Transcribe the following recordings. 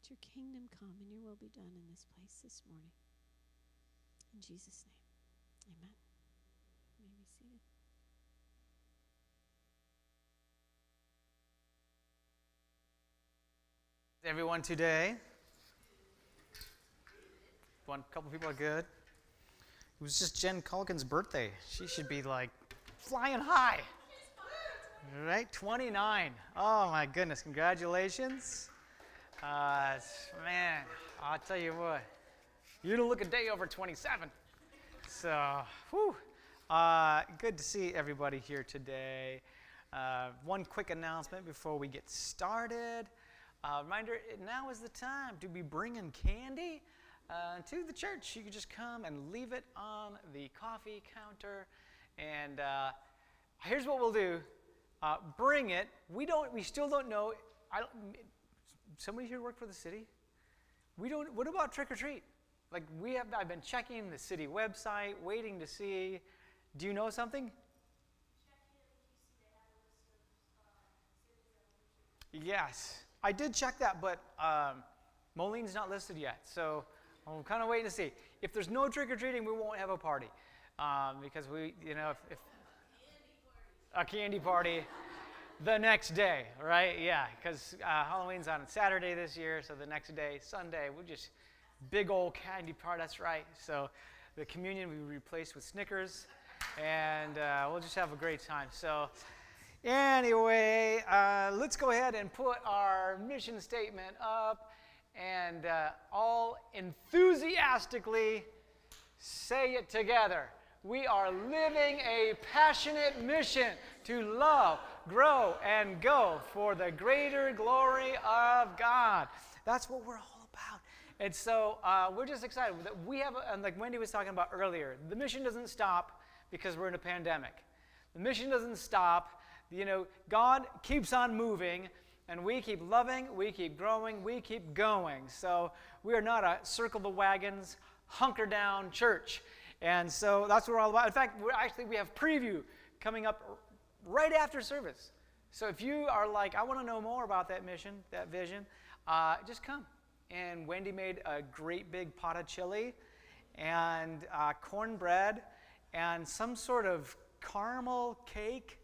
Let your kingdom come and your will be done in this place this morning. In Jesus' name, amen. You may be seated. Everyone today? One couple people are good. It was just Jen Culkin's birthday. She should be like flying high. Right? 29. Oh my goodness. Congratulations. Uh, man, I'll tell you what. You don't look a day over 27. So, whew. Uh, good to see everybody here today. Uh, one quick announcement before we get started. Uh, reminder now is the time to be bringing candy uh, to the church. You can just come and leave it on the coffee counter. And uh, here's what we'll do uh, bring it. We, don't, we still don't know. I somebody here work for the city? We don't, what about trick or treat? Like we have, I've been checking the city website, waiting to see. Do you know something? Yes. I did check that, but um, Moline's not listed yet. So I'm kind of waiting to see. If there's no trick or treating, we won't have a party. Um, because we, you know, if, if a candy party the next day, right? Yeah, because uh, Halloween's on Saturday this year, so the next day, Sunday, we'll just big old candy party. That's right. So the communion we replaced with Snickers, and uh, we'll just have a great time. So. Anyway, uh, let's go ahead and put our mission statement up and uh, all enthusiastically say it together. We are living a passionate mission to love, grow, and go for the greater glory of God. That's what we're all about. And so uh, we're just excited that we have, and like Wendy was talking about earlier, the mission doesn't stop because we're in a pandemic. The mission doesn't stop you know, God keeps on moving, and we keep loving, we keep growing, we keep going. So we are not a circle the wagons, hunker down church. And so that's what we're all about. In fact, we're actually we have preview coming up right after service. So if you are like, I want to know more about that mission, that vision, uh, just come. And Wendy made a great big pot of chili and uh, cornbread and some sort of caramel cake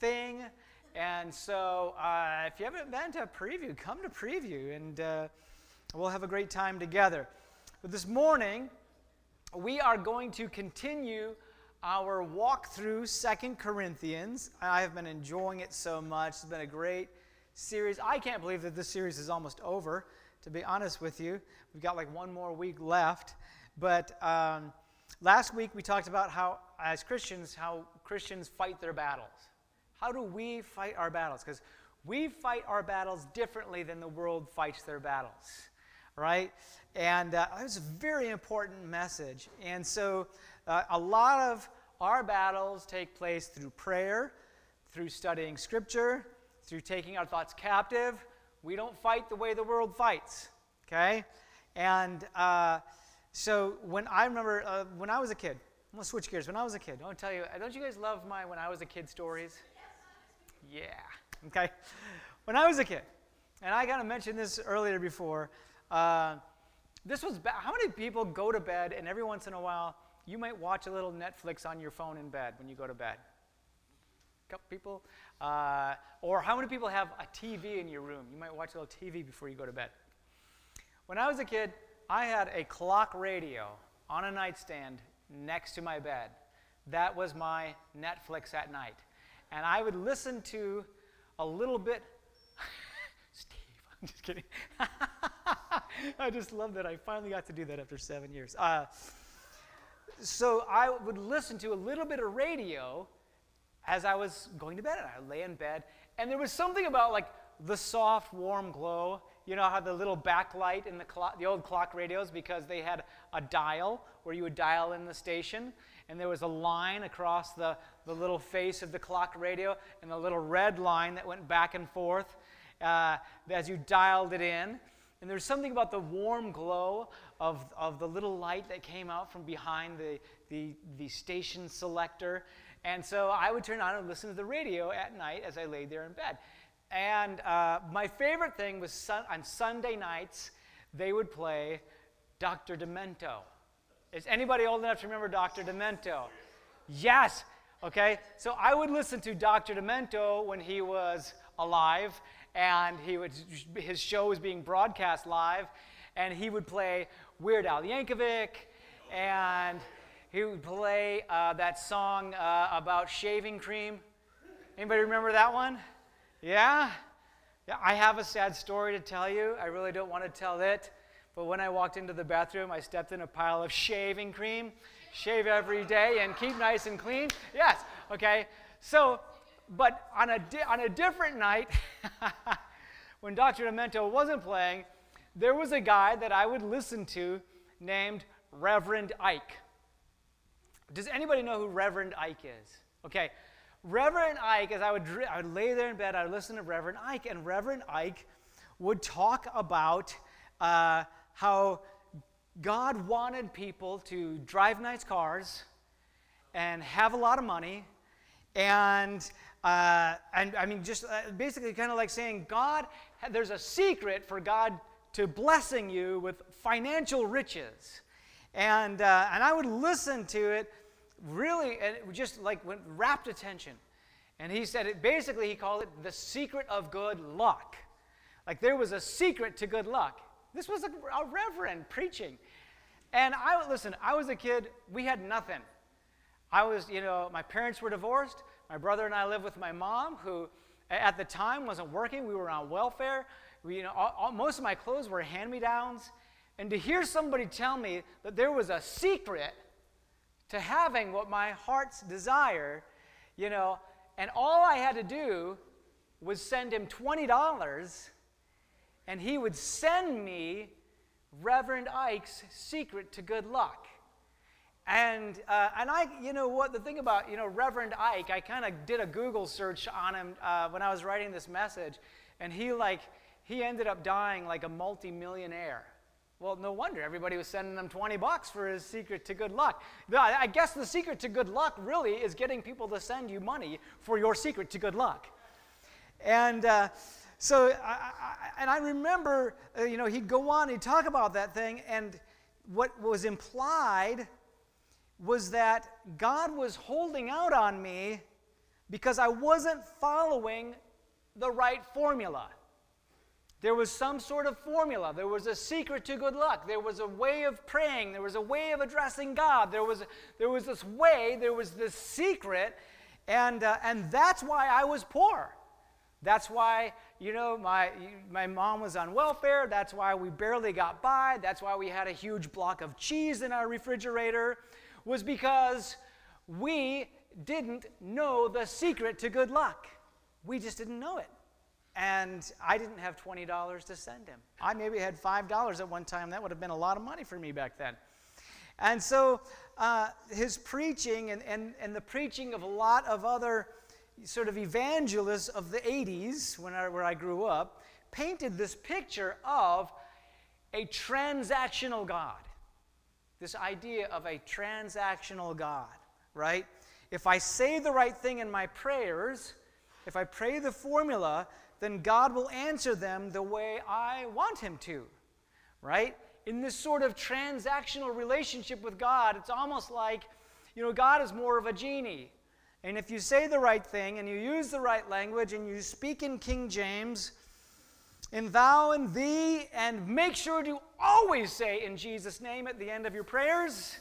thing. And so uh, if you haven't been to preview, come to preview and uh, we'll have a great time together. But this morning, we are going to continue our walk through Second Corinthians. I have been enjoying it so much. It's been a great series. I can't believe that this series is almost over, to be honest with you. We've got like one more week left. But um, last week we talked about how, as Christians, how Christians fight their battles. How do we fight our battles? Because we fight our battles differently than the world fights their battles, right? And uh, it was a very important message. And so uh, a lot of our battles take place through prayer, through studying scripture, through taking our thoughts captive. We don't fight the way the world fights, okay? And uh, so when I remember uh, when I was a kid, I'm gonna switch gears. When I was a kid, I want to tell you, don't you guys love my when I was a kid stories? Yeah. Okay. When I was a kid, and I kind of mentioned this earlier before, uh, this was how many people go to bed and every once in a while you might watch a little Netflix on your phone in bed when you go to bed? A couple people. Uh, or how many people have a TV in your room? You might watch a little TV before you go to bed. When I was a kid, I had a clock radio on a nightstand next to my bed. That was my Netflix at night and I would listen to a little bit. Steve, I'm just kidding. I just love that I finally got to do that after seven years. Uh, so I would listen to a little bit of radio as I was going to bed, and I lay in bed, and there was something about like the soft, warm glow. You know how the little backlight in the, clock, the old clock radios, because they had a dial where you would dial in the station, and there was a line across the, the little face of the clock radio, and a little red line that went back and forth uh, as you dialed it in. And there's something about the warm glow of, of the little light that came out from behind the, the, the station selector. And so I would turn on and listen to the radio at night as I laid there in bed. and uh, my favorite thing was sun- on Sunday nights, they would play Dr. Demento. Is anybody old enough to remember Dr. Demento? Yes. Okay. So I would listen to Dr. Demento when he was alive, and he would his show was being broadcast live, and he would play Weird Al Yankovic, and he would play uh, that song uh, about shaving cream. Anybody remember that one? Yeah? Yeah, I have a sad story to tell you. I really don't want to tell it. But when I walked into the bathroom, I stepped in a pile of shaving cream. Shave every day and keep nice and clean. Yes, okay. So, but on a, on a different night, when Dr. Demento wasn't playing, there was a guy that I would listen to named Reverend Ike. Does anybody know who Reverend Ike is? Okay, Reverend Ike, as I would, I would lay there in bed, I would listen to Reverend Ike, and Reverend Ike would talk about uh, how God wanted people to drive nice cars and have a lot of money, and uh, and I mean, just uh, basically kind of like saying, God, there's a secret for God to blessing you with financial riches. And, uh, and I would listen to it really, and it just like went rapt attention. And he said it basically, he called it the secret of good luck. Like there was a secret to good luck. This was a, a reverend preaching. And I, would listen, I was a kid, we had nothing. I was, you know, my parents were divorced. My brother and I lived with my mom, who at the time wasn't working. We were on welfare. We, you know, all, all, most of my clothes were hand me downs. And to hear somebody tell me that there was a secret to having what my heart's desire, you know, and all I had to do was send him $20 and he would send me Reverend Ike's secret to good luck. And, uh, and I, you know what, the thing about, you know, Reverend Ike, I kind of did a Google search on him uh, when I was writing this message, and he, like, he ended up dying like a multimillionaire. Well, no wonder everybody was sending him 20 bucks for his secret to good luck. I guess the secret to good luck really is getting people to send you money for your secret to good luck. And uh, so, I, I, and I remember, uh, you know, he'd go on, he'd talk about that thing, and what was implied was that God was holding out on me because I wasn't following the right formula. There was some sort of formula. There was a secret to good luck. There was a way of praying. There was a way of addressing God. There was, there was this way. There was this secret. And, uh, and that's why I was poor. That's why, you know, my, my mom was on welfare. That's why we barely got by. That's why we had a huge block of cheese in our refrigerator, was because we didn't know the secret to good luck. We just didn't know it. And I didn't have $20 to send him. I maybe had $5 at one time. That would have been a lot of money for me back then. And so uh, his preaching and, and, and the preaching of a lot of other sort of evangelists of the 80s, when I, where I grew up, painted this picture of a transactional God. This idea of a transactional God, right? If I say the right thing in my prayers, if I pray the formula, then God will answer them the way I want Him to, right? In this sort of transactional relationship with God, it's almost like, you know, God is more of a genie. And if you say the right thing and you use the right language and you speak in King James, in thou and thee, and make sure to always say in Jesus' name at the end of your prayers,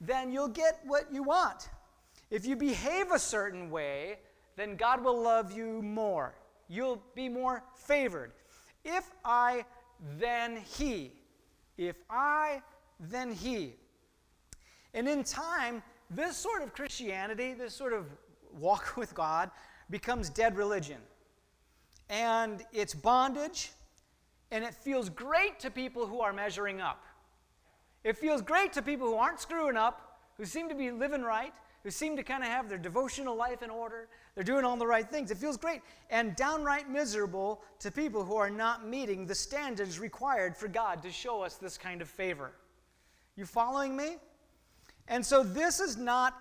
then you'll get what you want. If you behave a certain way, then God will love you more you'll be more favored. If I, then he. If I, then he. And in time, this sort of Christianity, this sort of walk with God, becomes dead religion. And it's bondage, and it feels great to people who are measuring up. It feels great to people who aren't screwing up, who seem to be living right, who seem to kind of have their devotional life in order. They're doing all the right things. It feels great. And downright miserable to people who are not meeting the standards required for God to show us this kind of favor. You following me? And so this is not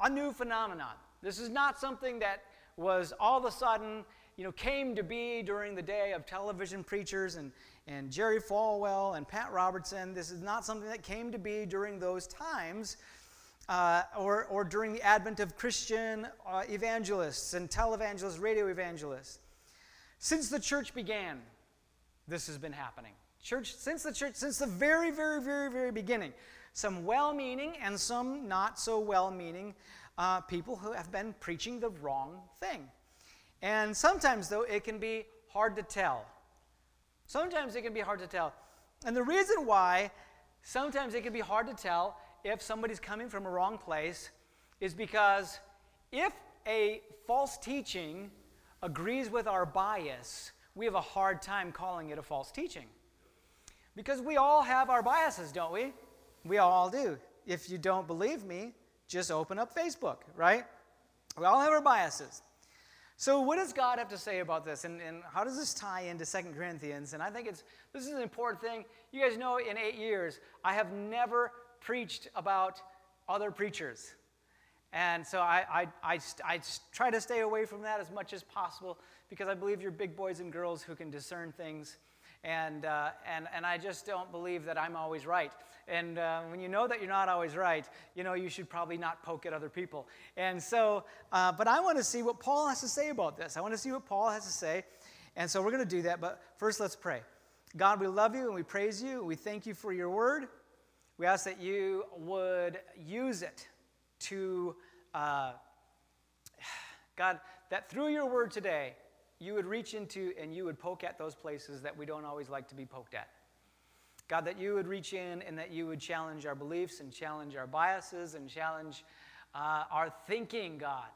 a new phenomenon. This is not something that was all of a sudden, you know, came to be during the day of television preachers and, and Jerry Falwell and Pat Robertson. This is not something that came to be during those times uh, or, or during the advent of Christian uh, evangelists and televangelists, radio evangelists. Since the church began, this has been happening. Church, since the church, since the very, very, very, very beginning, some well meaning and some not so well meaning uh, people who have been preaching the wrong thing. And sometimes, though, it can be hard to tell. Sometimes it can be hard to tell. And the reason why sometimes it can be hard to tell if somebody's coming from a wrong place is because if a false teaching agrees with our bias, we have a hard time calling it a false teaching. Because we all have our biases, don't we? We all do. If you don't believe me, just open up Facebook, right? We all have our biases. So, what does God have to say about this? And, and how does this tie into Second Corinthians? And I think it's this is an important thing. You guys know in eight years, I have never preached about other preachers. And so I, I, I, I, try to stay away from that as much as possible because I believe you're big boys and girls who can discern things. And, uh, and, and I just don't believe that I'm always right. And uh, when you know that you're not always right, you know you should probably not poke at other people. And so, uh, but I want to see what Paul has to say about this. I want to see what Paul has to say. And so we're going to do that. But first, let's pray. God, we love you and we praise you. And we thank you for your word. We ask that you would use it to, uh, God, that through your word today, you would reach into and you would poke at those places that we don't always like to be poked at. God, that you would reach in and that you would challenge our beliefs and challenge our biases and challenge uh, our thinking, God.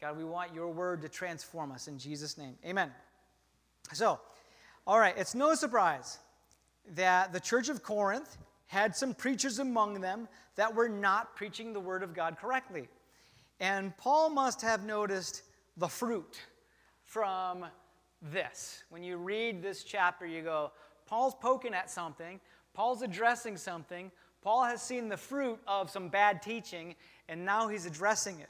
God, we want your word to transform us in Jesus' name. Amen. So, all right, it's no surprise that the church of Corinth had some preachers among them that were not preaching the word of God correctly. And Paul must have noticed the fruit from this. When you read this chapter, you go, Paul's poking at something, Paul's addressing something, Paul has seen the fruit of some bad teaching, and now he's addressing it.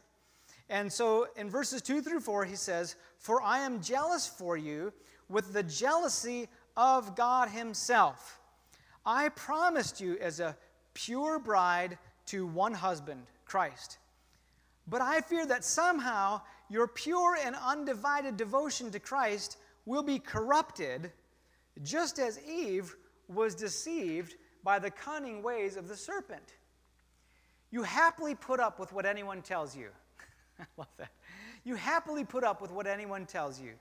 And so in verses 2 through 4, he says, For I am jealous for you with the jealousy of God Himself. I promised you as a pure bride to one husband, Christ. But I fear that somehow your pure and undivided devotion to Christ will be corrupted just as Eve was deceived by the cunning ways of the serpent. You happily put up with what anyone tells you. I love that. You happily put up with what anyone tells you.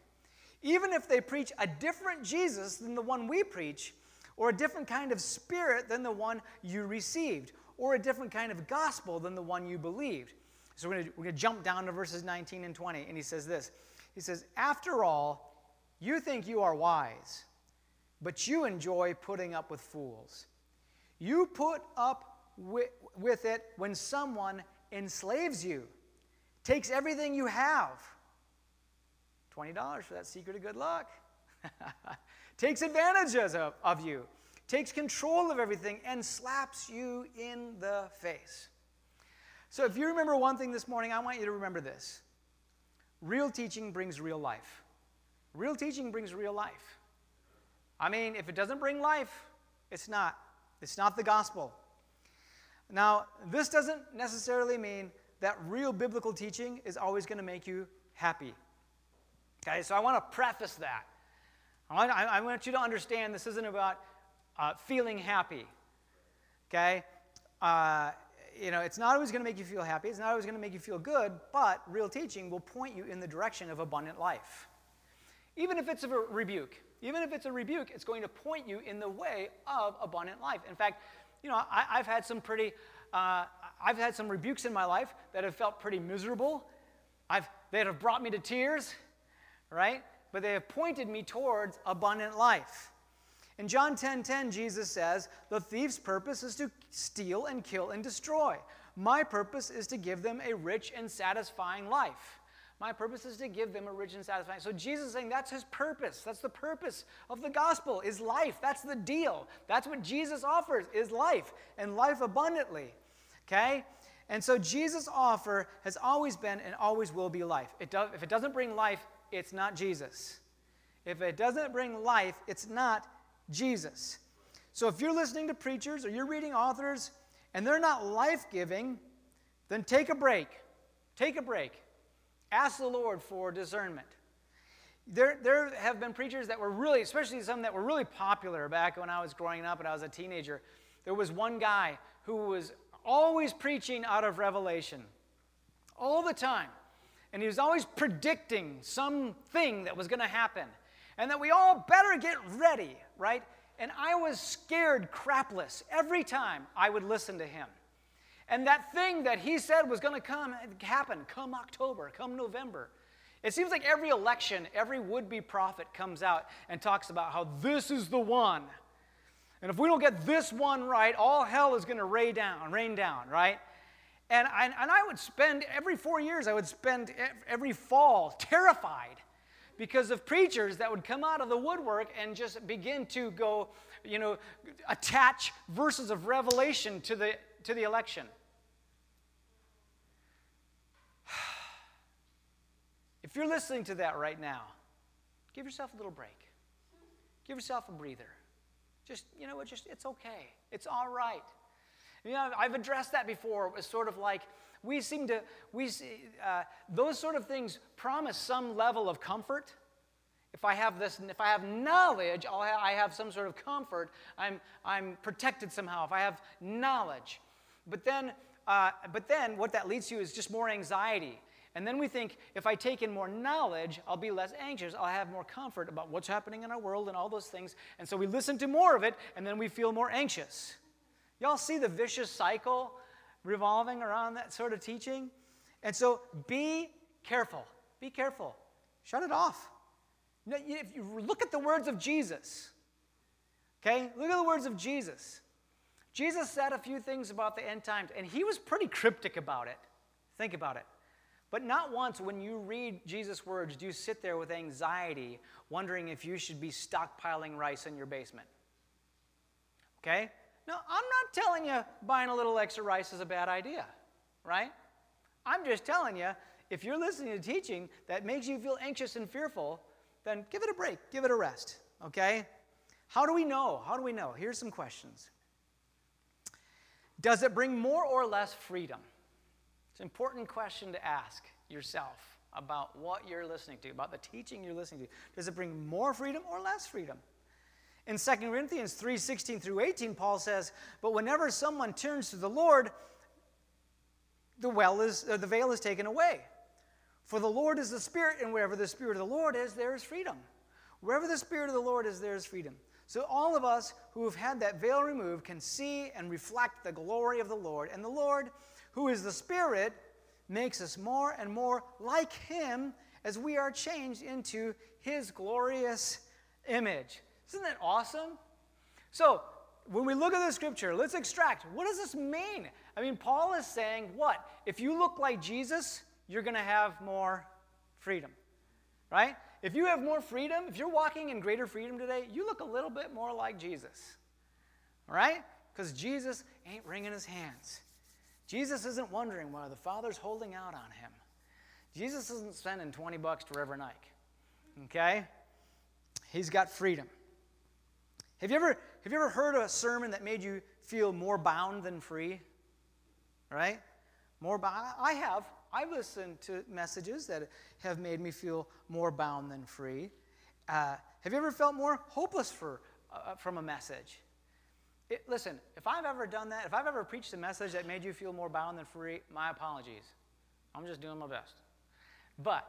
Even if they preach a different Jesus than the one we preach, or a different kind of spirit than the one you received, or a different kind of gospel than the one you believed. So we're going to jump down to verses 19 and 20, and he says this He says, After all, you think you are wise but you enjoy putting up with fools. You put up with, with it when someone enslaves you, takes everything you have. $20 for that secret of good luck. takes advantages of, of you, takes control of everything, and slaps you in the face. So, if you remember one thing this morning, I want you to remember this real teaching brings real life. Real teaching brings real life. I mean, if it doesn't bring life, it's not. It's not the gospel. Now, this doesn't necessarily mean that real biblical teaching is always going to make you happy. Okay, so I want to preface that. I want, you to understand this isn't about uh, feeling happy. Okay? Uh, you know, it's not always going to make you feel happy. It's not always going to make you feel good, but real teaching will point you in the direction of abundant life. Even if it's a rebuke. Even if it's a rebuke, it's going to point you in the way of abundant life. In fact, you know, I, have had some pretty, uh, I've had some rebukes in my life that have felt pretty miserable. I've, that have brought me to tears, right? But they have pointed me towards abundant life. In John 10:10, 10, 10, Jesus says, "The thief's purpose is to steal and kill and destroy. My purpose is to give them a rich and satisfying life." My purpose is to give them a rich and satisfying. So Jesus is saying that's his purpose. That's the purpose of the gospel is life. That's the deal. That's what Jesus offers is life and life abundantly. Okay? And so Jesus' offer has always been and always will be life. It if it doesn't bring life, it's not Jesus. If it doesn't bring life, it's not Jesus. So if you're listening to preachers or you're reading authors and they're not life giving, then take a break. Take a break. Ask the Lord for discernment. There, there have been preachers that were really, especially some that were really popular back when I was growing up and I was a teenager. There was one guy who was always preaching out of Revelation, all the time. And he was always predicting something that was going to happen and that we all better get ready, right? And I was scared crapless every time I would listen to him. And that thing that he said was going to come happen come October, come November. It seems like every election, every would be prophet comes out and talks about how this is the one. And if we don't get this one right, all hell is going to rain down, rain down, right? And I, and I would spend every four years, I would spend every fall terrified because of preachers that would come out of the woodwork and just begin to go, you know, attach verses of Revelation to the, to the election. If you're listening to that right now, give yourself a little break. Give yourself a breather. Just, you know what, just, it's okay. It's all right. You know, I've addressed that before. It was sort of like we seem to, we, uh, those sort of things promise some level of comfort. If I have this, if I have knowledge, I'll have, I have some sort of comfort. I'm, I'm protected somehow. If I have knowledge, but then, uh, but then what that leads to is just more anxiety. And then we think if I take in more knowledge, I'll be less anxious. I'll have more comfort about what's happening in our world and all those things. And so we listen to more of it, and then we feel more anxious. Y'all see the vicious cycle revolving around that sort of teaching? And so be careful. Be careful. Shut it off. If you look at the words of Jesus, okay? Look at the words of Jesus. Jesus said a few things about the end times, and he was pretty cryptic about it. Think about it. But not once when you read Jesus' words do you sit there with anxiety, wondering if you should be stockpiling rice in your basement. Okay? Now, I'm not telling you buying a little extra rice is a bad idea, right? I'm just telling you, if you're listening to teaching that makes you feel anxious and fearful, then give it a break, give it a rest, okay? How do we know? How do we know? Here's some questions. Does it bring more or less freedom? It's an important question to ask yourself about what you're listening to, about the teaching you're listening to. Does it bring more freedom or less freedom? In 2 Corinthians 3 16 through 18, Paul says, But whenever someone turns to the Lord, the, well is, uh, the veil is taken away. For the Lord is the Spirit, and wherever the Spirit of the Lord is, there is freedom. Wherever the Spirit of the Lord is, there is freedom. So all of us who have had that veil removed can see and reflect the glory of the Lord. And the Lord who is the Spirit, makes us more and more like Him as we are changed into His glorious image. Isn't that awesome? So, when we look at the scripture, let's extract what does this mean? I mean, Paul is saying what? If you look like Jesus, you're going to have more freedom, right? If you have more freedom, if you're walking in greater freedom today, you look a little bit more like Jesus, right? Because Jesus ain't wringing his hands. Jesus isn't wondering why the Father's holding out on him. Jesus isn't spending 20 bucks to Reverend Ike. Okay? He's got freedom. Have you ever, have you ever heard a sermon that made you feel more bound than free? Right? More bound. I have. I've listened to messages that have made me feel more bound than free. Uh, have you ever felt more hopeless for, uh, from a message? It, listen, if I've ever done that, if I've ever preached a message that made you feel more bound than free, my apologies. I'm just doing my best. But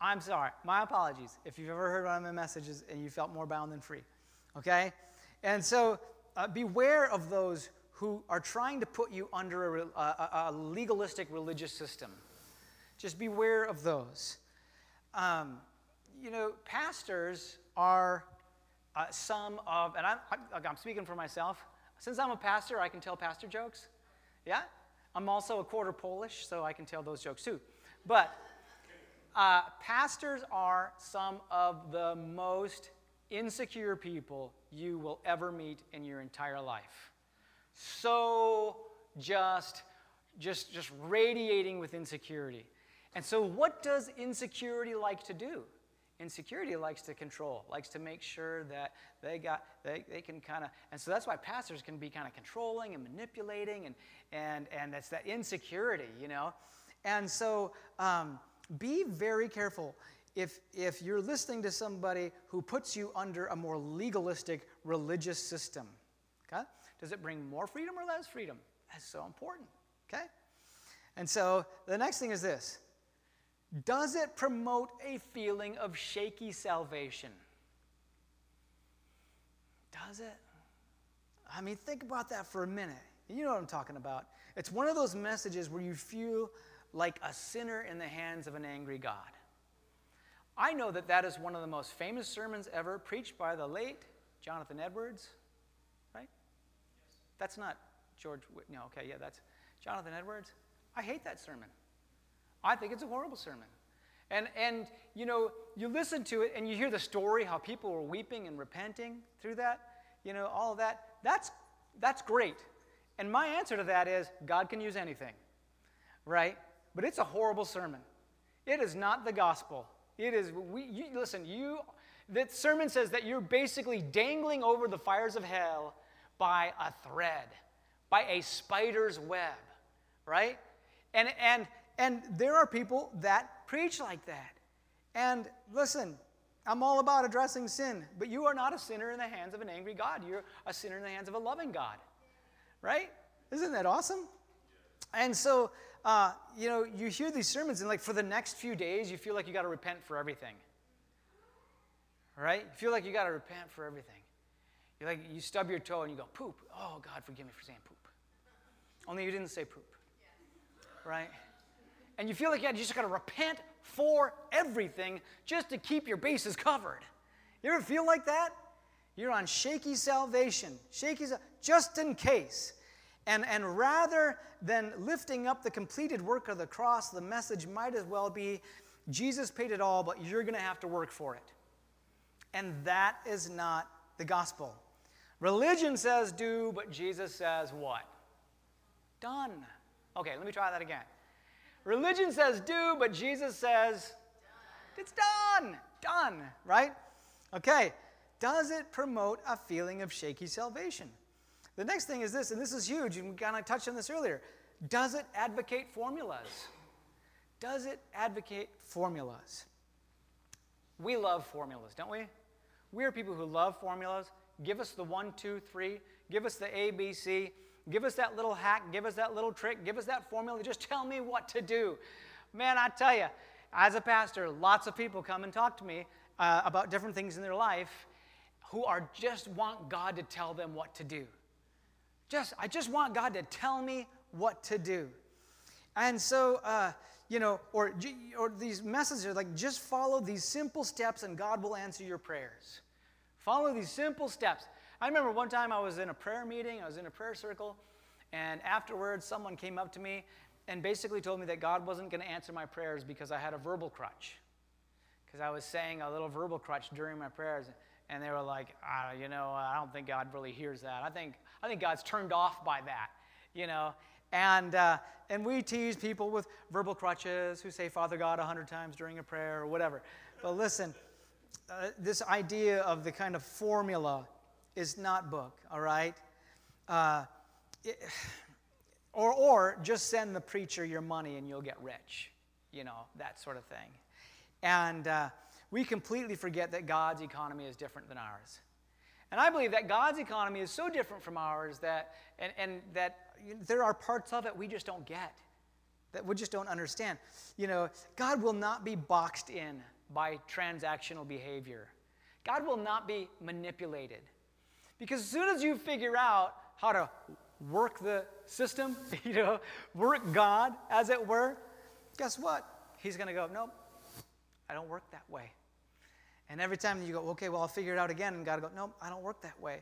I'm sorry, my apologies if you've ever heard one of my messages and you felt more bound than free. Okay? And so uh, beware of those who are trying to put you under a, a, a legalistic religious system. Just beware of those. Um, you know, pastors are uh, some of, and I'm, I'm speaking for myself, since I'm a pastor, I can tell pastor jokes. Yeah? I'm also a quarter Polish, so I can tell those jokes too. But uh, pastors are some of the most insecure people you will ever meet in your entire life. So just just, just radiating with insecurity. And so, what does insecurity like to do? Insecurity likes to control, likes to make sure that they got they, they can kind of and so that's why pastors can be kind of controlling and manipulating and and and that's that insecurity, you know. And so um, be very careful if if you're listening to somebody who puts you under a more legalistic religious system. Okay? Does it bring more freedom or less freedom? That's so important. Okay? And so the next thing is this does it promote a feeling of shaky salvation? Does it? I mean, think about that for a minute. You know what I'm talking about. It's one of those messages where you feel like a sinner in the hands of an angry God. I know that that is one of the most famous sermons ever preached by the late Jonathan Edwards, right? That's not George, no, okay, yeah, that's Jonathan Edwards. I hate that sermon. I think it's a horrible sermon. And, and, you know, you listen to it and you hear the story, how people were weeping and repenting through that, you know, all of that. That's, that's great. And my answer to that is God can use anything, right? But it's a horrible sermon. It is not the gospel. It is, we, you, listen, you, that sermon says that you're basically dangling over the fires of hell by a thread, by a spider's web, right? And, and and there are people that preach like that. And listen, I'm all about addressing sin, but you are not a sinner in the hands of an angry God. You're a sinner in the hands of a loving God. Right? Isn't that awesome? And so, uh, you know, you hear these sermons, and like for the next few days, you feel like you got to repent for everything. Right? You feel like you got to repent for everything. You like you stub your toe and you go poop. Oh God, forgive me for saying poop. Only you didn't say poop. Right? and you feel like you just got to repent for everything just to keep your bases covered. You ever feel like that? You're on shaky salvation, shaky, just in case. And, and rather than lifting up the completed work of the cross, the message might as well be Jesus paid it all, but you're going to have to work for it. And that is not the gospel. Religion says do, but Jesus says what? Done. Okay, let me try that again. Religion says do, but Jesus says done. it's done. Done, right? Okay. Does it promote a feeling of shaky salvation? The next thing is this, and this is huge, and we kind of touched on this earlier. Does it advocate formulas? Does it advocate formulas? We love formulas, don't we? We're people who love formulas. Give us the one, two, three. Give us the ABC. Give us that little hack, give us that little trick, give us that formula. Just tell me what to do. Man, I tell you, as a pastor, lots of people come and talk to me uh, about different things in their life who are just want God to tell them what to do. Just, I just want God to tell me what to do. And so, uh, you know, or, or these messages are like, just follow these simple steps and God will answer your prayers. Follow these simple steps. I remember one time I was in a prayer meeting, I was in a prayer circle, and afterwards someone came up to me and basically told me that God wasn't going to answer my prayers because I had a verbal crutch. Because I was saying a little verbal crutch during my prayers. And they were like, ah, you know, I don't think God really hears that. I think, I think God's turned off by that, you know. And, uh, and we tease people with verbal crutches who say Father God a hundred times during a prayer or whatever. But listen, uh, this idea of the kind of formula is not book, all right? Uh, it, or, or just send the preacher your money and you'll get rich, you know, that sort of thing. And uh, we completely forget that God's economy is different than ours. And I believe that God's economy is so different from ours that, and, and that there are parts of it we just don't get, that we just don't understand. You know, God will not be boxed in by transactional behavior, God will not be manipulated. Because as soon as you figure out how to work the system, you know, work God, as it were, guess what? He's going to go, nope, I don't work that way. And every time you go, okay, well, I'll figure it out again, and God go, nope, I don't work that way.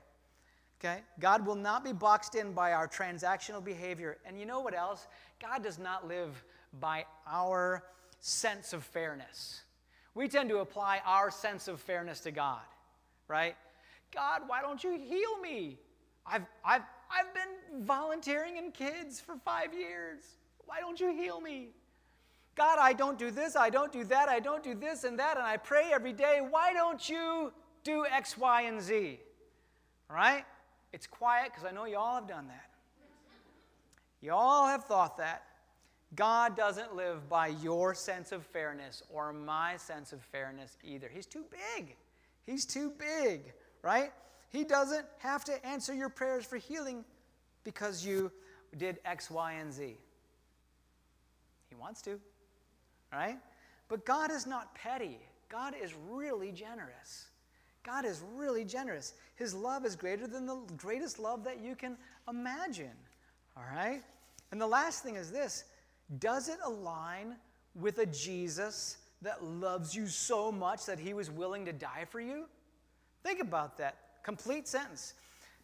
Okay? God will not be boxed in by our transactional behavior. And you know what else? God does not live by our sense of fairness. We tend to apply our sense of fairness to God, right? God, why don't you heal me? I've, I've, I've been volunteering in kids for five years. Why don't you heal me? God, I don't do this, I don't do that, I don't do this and that, and I pray every day. Why don't you do X, Y, and Z? All right? It's quiet because I know you all have done that. You all have thought that. God doesn't live by your sense of fairness or my sense of fairness either. He's too big. He's too big, right? He doesn't have to answer your prayers for healing because you did X, Y, and Z. He wants to right? But God is not petty. God is really generous. God is really generous. His love is greater than the greatest love that you can imagine. All right? And the last thing is this Does it align with a Jesus that loves you so much that he was willing to die for you? Think about that. Complete sentence.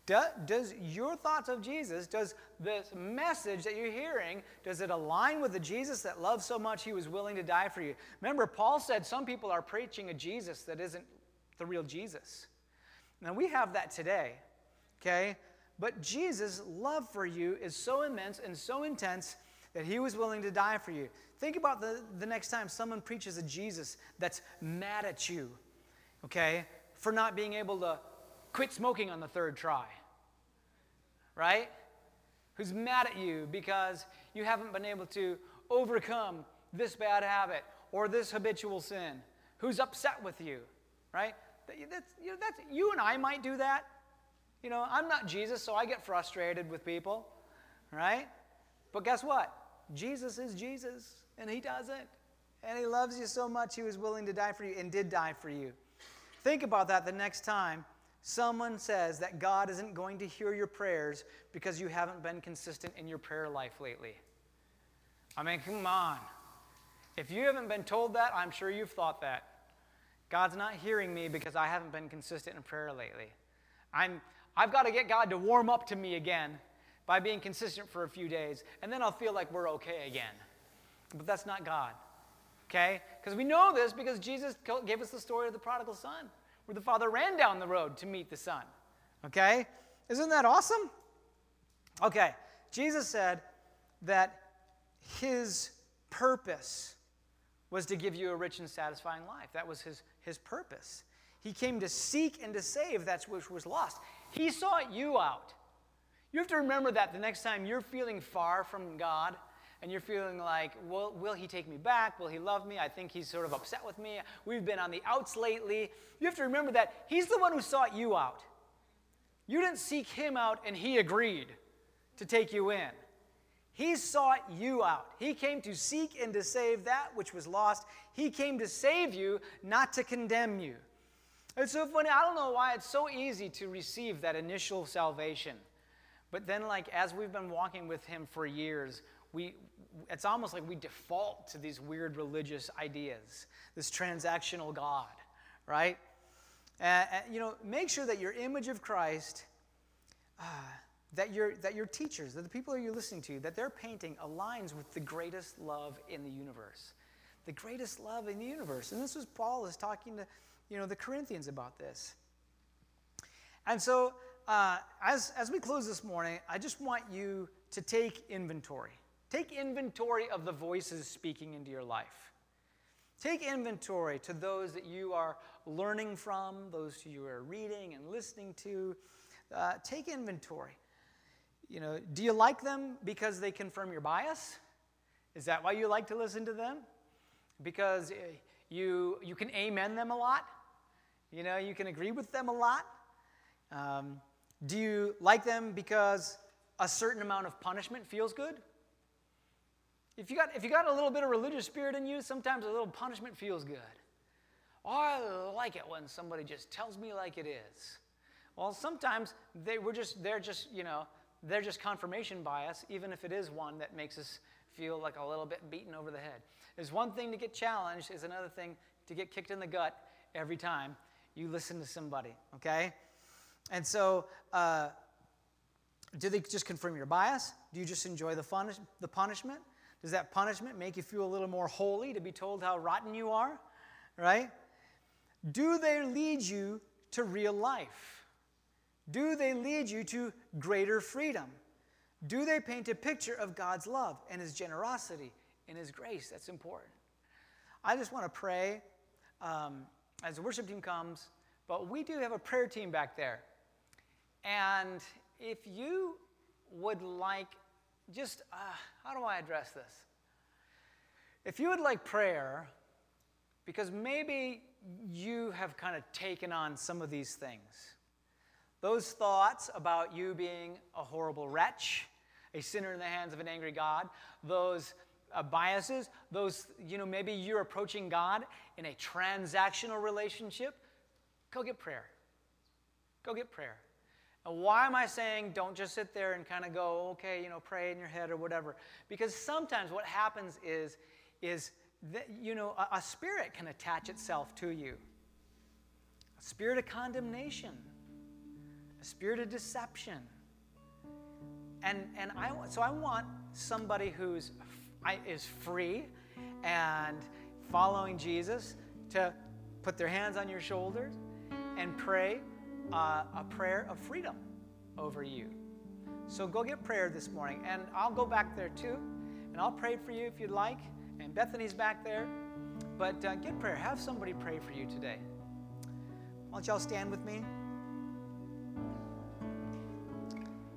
Does your thoughts of Jesus, does this message that you're hearing, does it align with the Jesus that loved so much he was willing to die for you? Remember, Paul said some people are preaching a Jesus that isn't the real Jesus. Now, we have that today, okay? But Jesus' love for you is so immense and so intense that he was willing to die for you. Think about the, the next time someone preaches a Jesus that's mad at you, okay, for not being able to quit smoking on the third try, right? Who's mad at you because you haven't been able to overcome this bad habit or this habitual sin, who's upset with you, right? That's, you, know, that's, you and I might do that. You know, I'm not Jesus, so I get frustrated with people, right? But guess what? Jesus is Jesus, and He doesn't. And He loves you so much, He was willing to die for you and did die for you. Think about that the next time someone says that God isn't going to hear your prayers because you haven't been consistent in your prayer life lately. I mean, come on. If you haven't been told that, I'm sure you've thought that. God's not hearing me because I haven't been consistent in prayer lately. I'm, I've got to get God to warm up to me again by being consistent for a few days, and then I'll feel like we're okay again. But that's not God, okay? Because we know this because Jesus gave us the story of the prodigal son where the father ran down the road to meet the son. Okay? Isn't that awesome? Okay, Jesus said that his purpose was to give you a rich and satisfying life. That was his, his purpose. He came to seek and to save that which was lost. He sought you out. You have to remember that the next time you're feeling far from God and you're feeling like, well, will he take me back? Will he love me? I think he's sort of upset with me. We've been on the outs lately. You have to remember that he's the one who sought you out. You didn't seek him out and he agreed to take you in. He sought you out. He came to seek and to save that which was lost. He came to save you, not to condemn you. It's so funny. I don't know why it's so easy to receive that initial salvation. But then, like, as we've been walking with him for years, we, it's almost like we default to these weird religious ideas, this transactional God, right? And, you know, make sure that your image of Christ, uh, that your that your teachers, that the people you're listening to, that they're painting aligns with the greatest love in the universe, the greatest love in the universe. And this was Paul is talking to, you know, the Corinthians about this. And so, uh, as as we close this morning, I just want you to take inventory. Take inventory of the voices speaking into your life. Take inventory to those that you are learning from, those you are reading and listening to. Uh, take inventory. You know, do you like them because they confirm your bias? Is that why you like to listen to them? Because eh, you, you can amen them a lot? You know, you can agree with them a lot? Um, do you like them because a certain amount of punishment feels good? If you, got, if you got a little bit of religious spirit in you, sometimes a little punishment feels good. Oh, I like it when somebody just tells me like it is. Well, sometimes they were just, they're just, you know, they're just confirmation bias, even if it is one that makes us feel like a little bit beaten over the head. There's one thing to get challenged, is another thing to get kicked in the gut every time you listen to somebody, okay? And so, uh, do they just confirm your bias? Do you just enjoy the, fun, the punishment? Does that punishment make you feel a little more holy to be told how rotten you are? Right? Do they lead you to real life? Do they lead you to greater freedom? Do they paint a picture of God's love and His generosity and His grace? That's important. I just want to pray um, as the worship team comes, but we do have a prayer team back there. And if you would like, just uh, how do I address this? If you would like prayer, because maybe you have kind of taken on some of these things. Those thoughts about you being a horrible wretch, a sinner in the hands of an angry God, those uh, biases, those, you know, maybe you're approaching God in a transactional relationship, go get prayer. Go get prayer. And why am I saying don't just sit there and kind of go, okay, you know, pray in your head or whatever? Because sometimes what happens is, is that, you know, a, a spirit can attach itself to you. A spirit of condemnation, a spirit of deception. And, and I, so I want somebody who's is free and following Jesus to put their hands on your shoulders and pray uh, a prayer of freedom over you. So go get prayer this morning. And I'll go back there too. And I'll pray for you if you'd like. And Bethany's back there. But uh, get prayer. Have somebody pray for you today. Why don't y'all stand with me?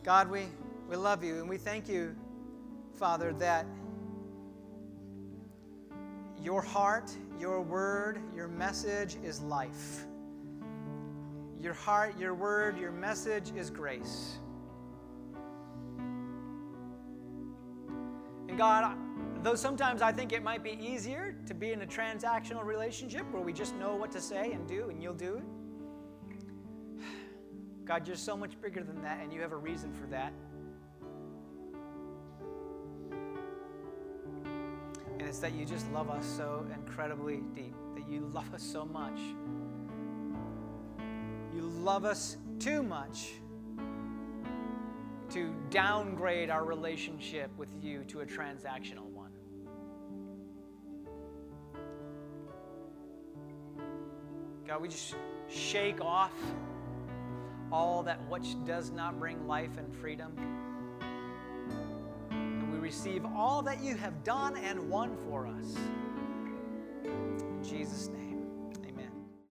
God, we, we love you and we thank you, Father, that your heart, your word, your message is life. Your heart, your word, your message is grace. And God, though sometimes I think it might be easier to be in a transactional relationship where we just know what to say and do and you'll do it, God, you're so much bigger than that and you have a reason for that. And it's that you just love us so incredibly deep, that you love us so much you love us too much to downgrade our relationship with you to a transactional one. God, we just shake off all that which does not bring life and freedom. And we receive all that you have done and won for us. In Jesus' name.